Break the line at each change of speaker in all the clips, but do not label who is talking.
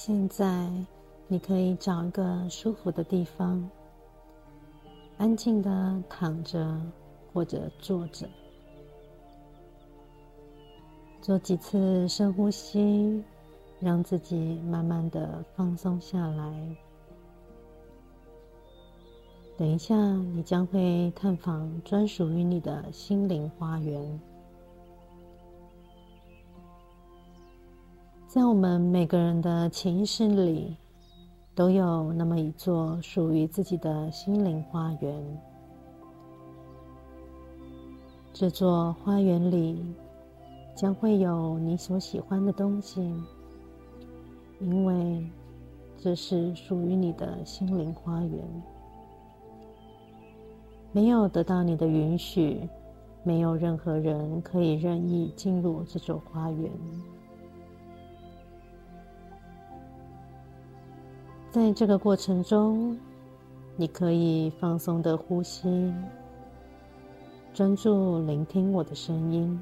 现在，你可以找一个舒服的地方，安静的躺着或者坐着，做几次深呼吸，让自己慢慢的放松下来。等一下，你将会探访专属于你的心灵花园。在我们每个人的潜意识里，都有那么一座属于自己的心灵花园。这座花园里将会有你所喜欢的东西，因为这是属于你的心灵花园。没有得到你的允许，没有任何人可以任意进入这座花园。在这个过程中，你可以放松的呼吸，专注聆听我的声音，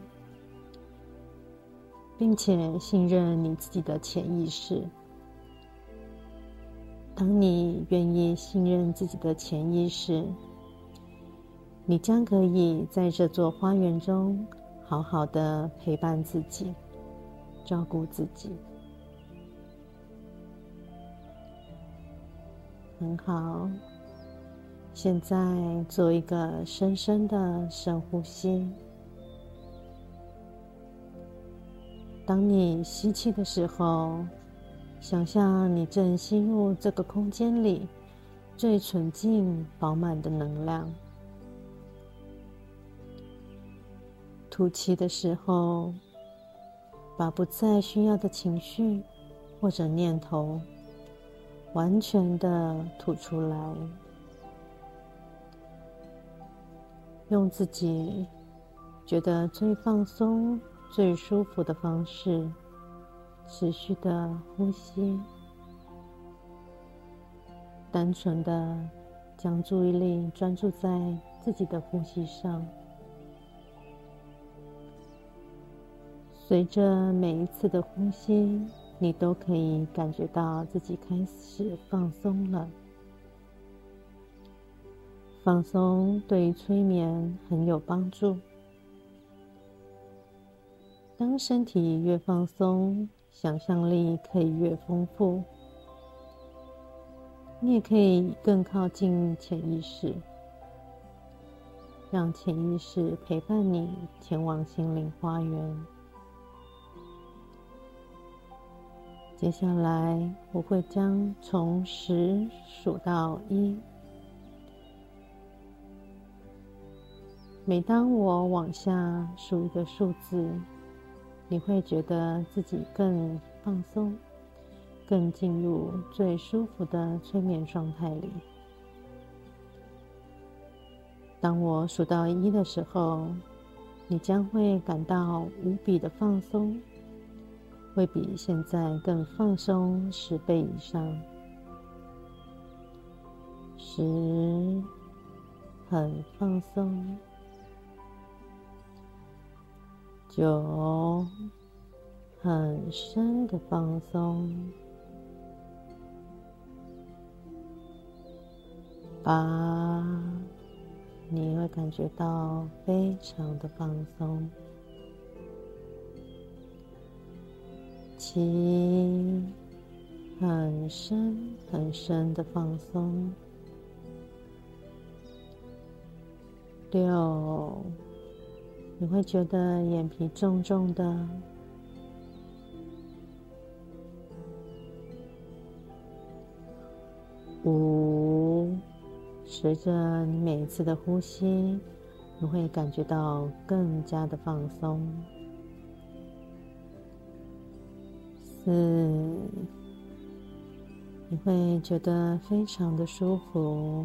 并且信任你自己的潜意识。当你愿意信任自己的潜意识，你将可以在这座花园中好好的陪伴自己，照顾自己。很好，现在做一个深深的深呼吸。当你吸气的时候，想象你正吸入这个空间里最纯净、饱满的能量；吐气的时候，把不再需要的情绪或者念头。完全的吐出来，用自己觉得最放松、最舒服的方式，持续的呼吸，单纯的将注意力专注在自己的呼吸上，随着每一次的呼吸。你都可以感觉到自己开始放松了。放松对催眠很有帮助。当身体越放松，想象力可以越丰富。你也可以更靠近潜意识，让潜意识陪伴你前往心灵花园。接下来，我会将从十数到一。每当我往下数一个数字，你会觉得自己更放松，更进入最舒服的催眠状态里。当我数到一的时候，你将会感到无比的放松。会比现在更放松十倍以上。十，很放松。九，很深的放松。八，你会感觉到非常的放松。七，很深很深的放松。六，你会觉得眼皮重重的。五，随着你每一次的呼吸，你会感觉到更加的放松。四，你会觉得非常的舒服。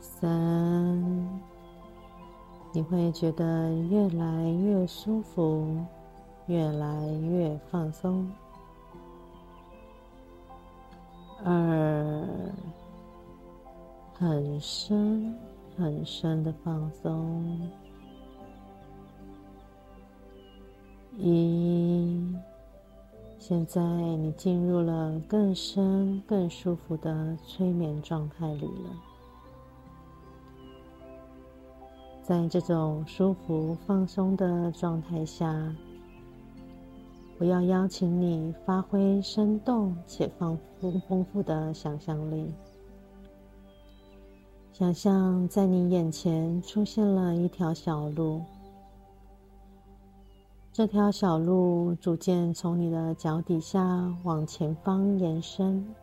三，你会觉得越来越舒服，越来越放松。二，很深很深的放松。一，现在你进入了更深、更舒服的催眠状态里了。在这种舒服、放松的状态下，我要邀请你发挥生动且丰富、丰富的想象力。想象在你眼前出现了一条小路，这条小路逐渐从你的脚底下往前方延伸，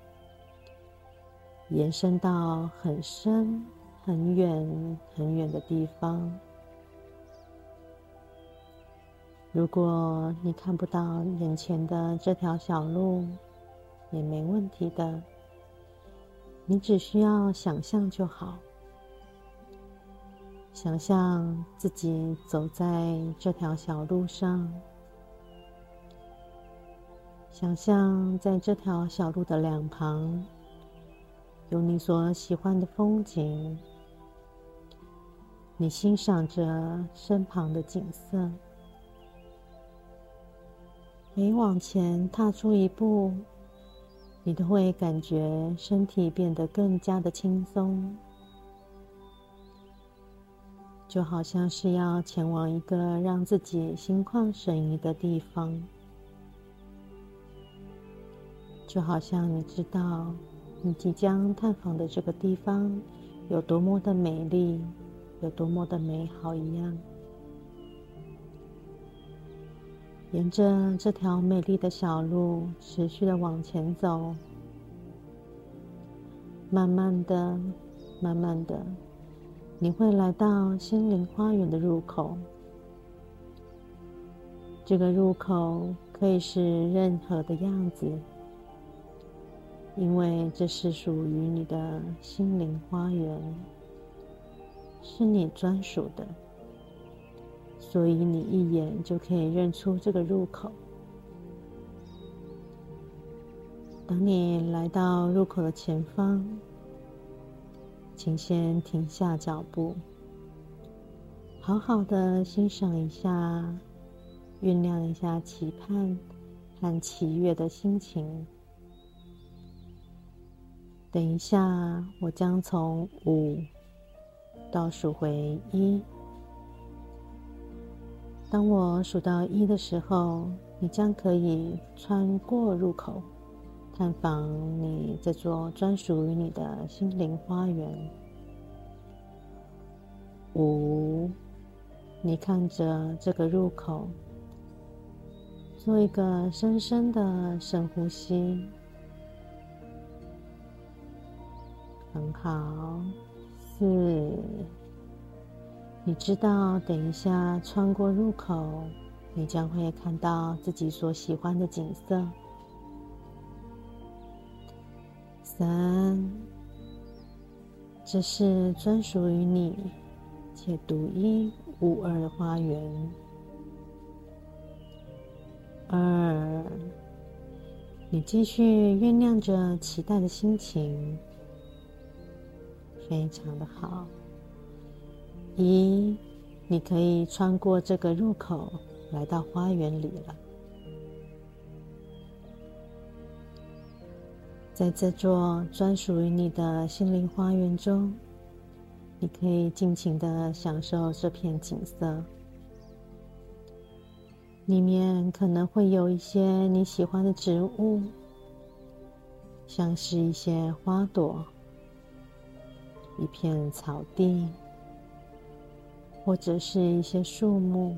延伸到很深、很远、很远的地方。如果你看不到眼前的这条小路，也没问题的，你只需要想象就好。想象自己走在这条小路上，想象在这条小路的两旁有你所喜欢的风景，你欣赏着身旁的景色。每往前踏出一步，你都会感觉身体变得更加的轻松。就好像是要前往一个让自己心旷神怡的地方，就好像你知道你即将探访的这个地方有多么的美丽，有多么的美好一样。沿着这条美丽的小路，持续的往前走，慢慢的，慢慢的。你会来到心灵花园的入口。这个入口可以是任何的样子，因为这是属于你的心灵花园，是你专属的，所以你一眼就可以认出这个入口。等你来到入口的前方。请先停下脚步，好好的欣赏一下，酝酿一下期盼和喜悦的心情。等一下，我将从五倒数回一。当我数到一的时候，你将可以穿过入口。探访你这座专属于你的心灵花园。五，你看着这个入口，做一个深深的深呼吸。很好。四，你知道，等一下穿过入口，你将会看到自己所喜欢的景色。三，这是专属于你且独一无二的花园。二，你继续酝酿着期待的心情，非常的好。一，你可以穿过这个入口，来到花园里了。在这座专属于你的心灵花园中，你可以尽情的享受这片景色。里面可能会有一些你喜欢的植物，像是一些花朵、一片草地，或者是一些树木，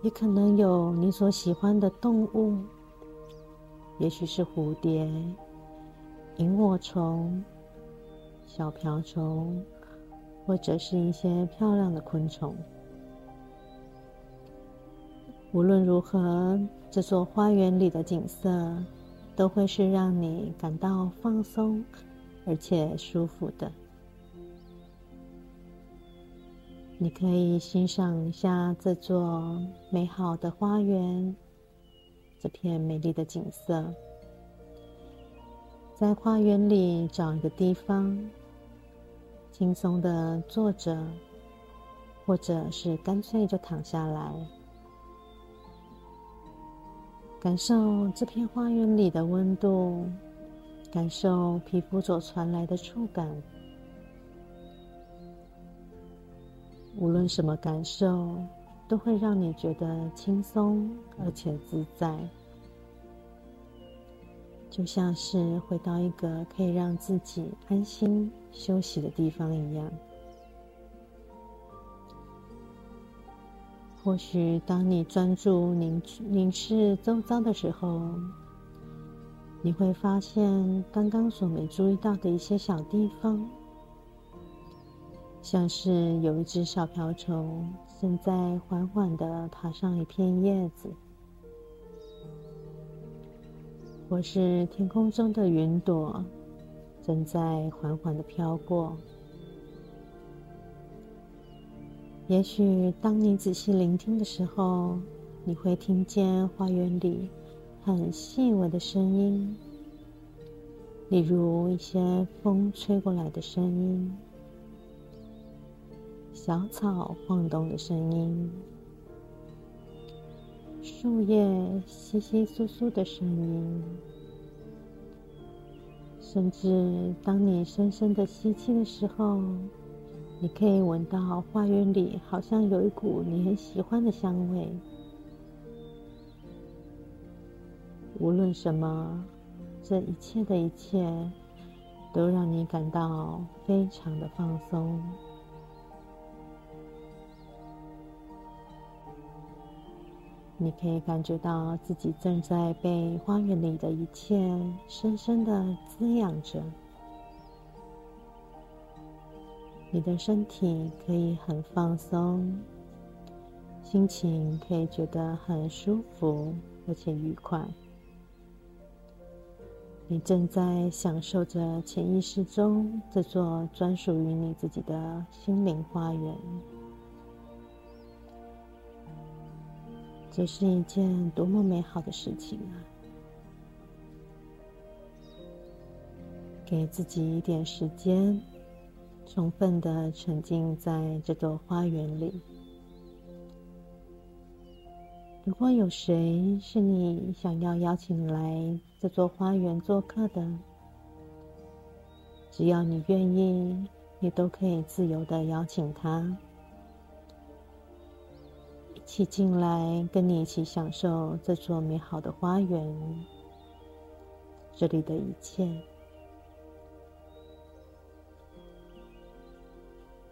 也可能有你所喜欢的动物。也许是蝴蝶、萤火虫、小瓢虫，或者是一些漂亮的昆虫。无论如何，这座花园里的景色都会是让你感到放松而且舒服的。你可以欣赏一下这座美好的花园。这片美丽的景色，在花园里找一个地方，轻松的坐着，或者是干脆就躺下来，感受这片花园里的温度，感受皮肤所传来的触感。无论什么感受，都会让你觉得轻松而且自在，就像是回到一个可以让自己安心休息的地方一样。或许当你专注凝凝视周遭的时候，你会发现刚刚所没注意到的一些小地方，像是有一只小瓢虫正在缓缓的爬上一片叶子，或是天空中的云朵正在缓缓的飘过。也许当你仔细聆听的时候，你会听见花园里很细微的声音，例如一些风吹过来的声音、小草晃动的声音、树叶稀稀疏疏的声音，甚至当你深深的吸气的时候。你可以闻到花园里好像有一股你很喜欢的香味。无论什么，这一切的一切都让你感到非常的放松。你可以感觉到自己正在被花园里的一切深深的滋养着。你的身体可以很放松，心情可以觉得很舒服而且愉快。你正在享受着潜意识中这座专属于你自己的心灵花园，这是一件多么美好的事情啊！给自己一点时间。充分的沉浸在这座花园里。如果有谁是你想要邀请来这座花园做客的，只要你愿意，你都可以自由的邀请他起进来，跟你一起享受这座美好的花园，这里的一切。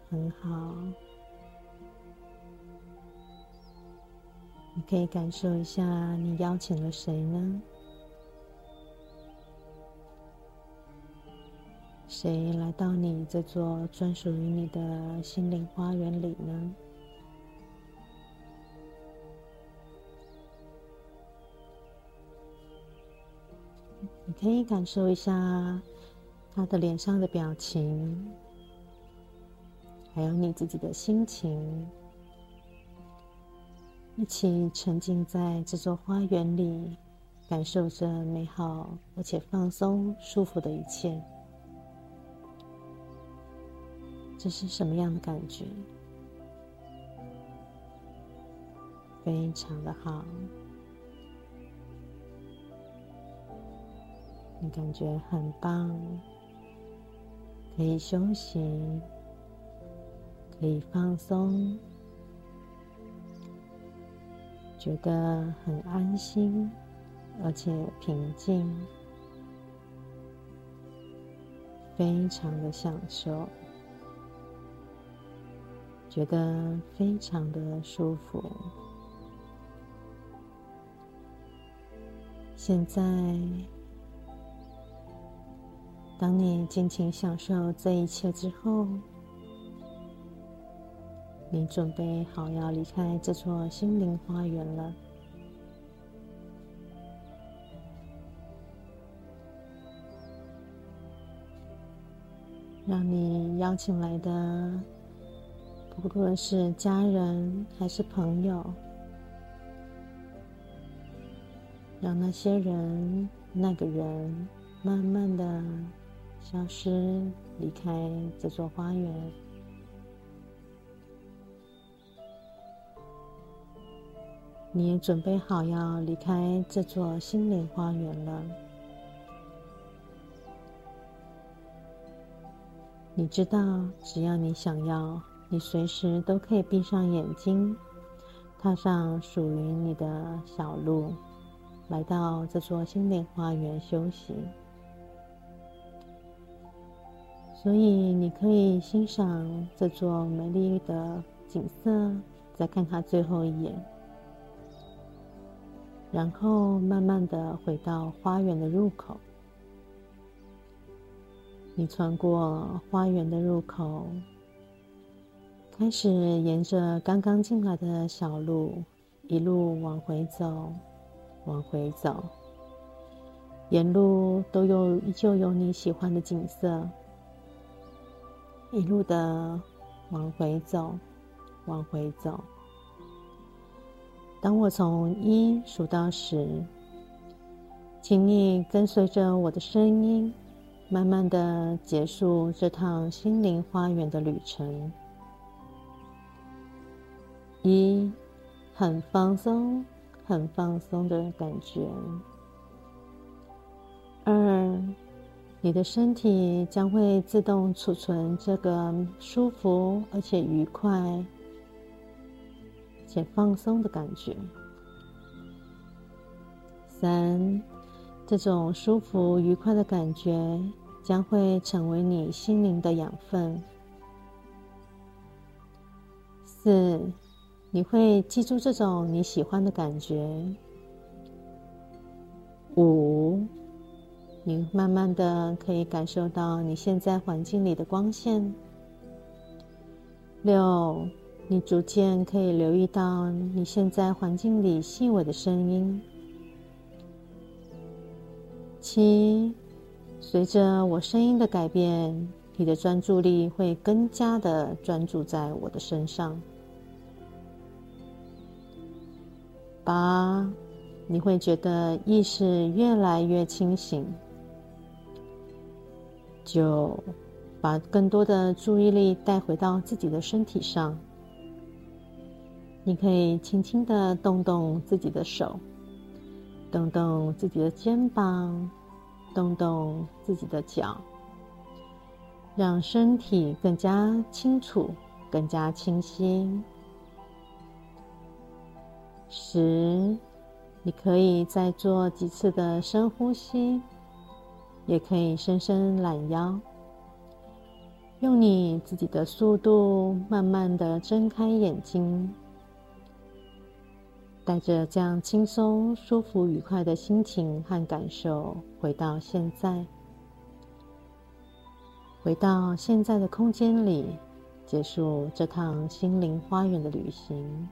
很好，你可以感受一下，你邀请了谁呢？谁来到你这座专属于你的心灵花园里呢？可以感受一下他的脸上的表情。还有你自己的心情，一起沉浸在这座花园里，感受着美好而且放松、舒服的一切。这是什么样的感觉？非常的好，你感觉很棒，可以休息。可以放松，觉得很安心，而且平静，非常的享受，觉得非常的舒服。现在，当你尽情享受这一切之后。你准备好要离开这座心灵花园了。让你邀请来的，不论是家人还是朋友，让那些人、那个人慢慢的消失，离开这座花园。你也准备好要离开这座心灵花园了。你知道，只要你想要，你随时都可以闭上眼睛，踏上属于你的小路，来到这座心灵花园休息。所以，你可以欣赏这座美丽的景色，再看它最后一眼，然后慢慢的回到花园的入口。你穿过花园的入口，开始沿着刚刚进来的小路，一路往回走，往回走。沿路都有依旧有你喜欢的景色，一路的往回走，往回走。当我从一数到十，请你跟随着我的声音。慢慢的结束这趟心灵花园的旅程。一，很放松，很放松的感觉。二，你的身体将会自动储存这个舒服而且愉快且放松的感觉。三。这种舒服愉快的感觉将会成为你心灵的养分。四，你会记住这种你喜欢的感觉。五，你慢慢的可以感受到你现在环境里的光线。六，你逐渐可以留意到你现在环境里细微的声音。七，随着我声音的改变，你的专注力会更加的专注在我的身上。八，你会觉得意识越来越清醒。九，把更多的注意力带回到自己的身体上。你可以轻轻的动动自己的手。动动自己的肩膀，动动自己的脚，让身体更加清楚、更加清晰。十，你可以再做几次的深呼吸，也可以伸伸懒腰，用你自己的速度，慢慢的睁开眼睛。带着这样轻松、舒服、愉快的心情和感受，回到现在，回到现在的空间里，结束这趟心灵花园的旅行。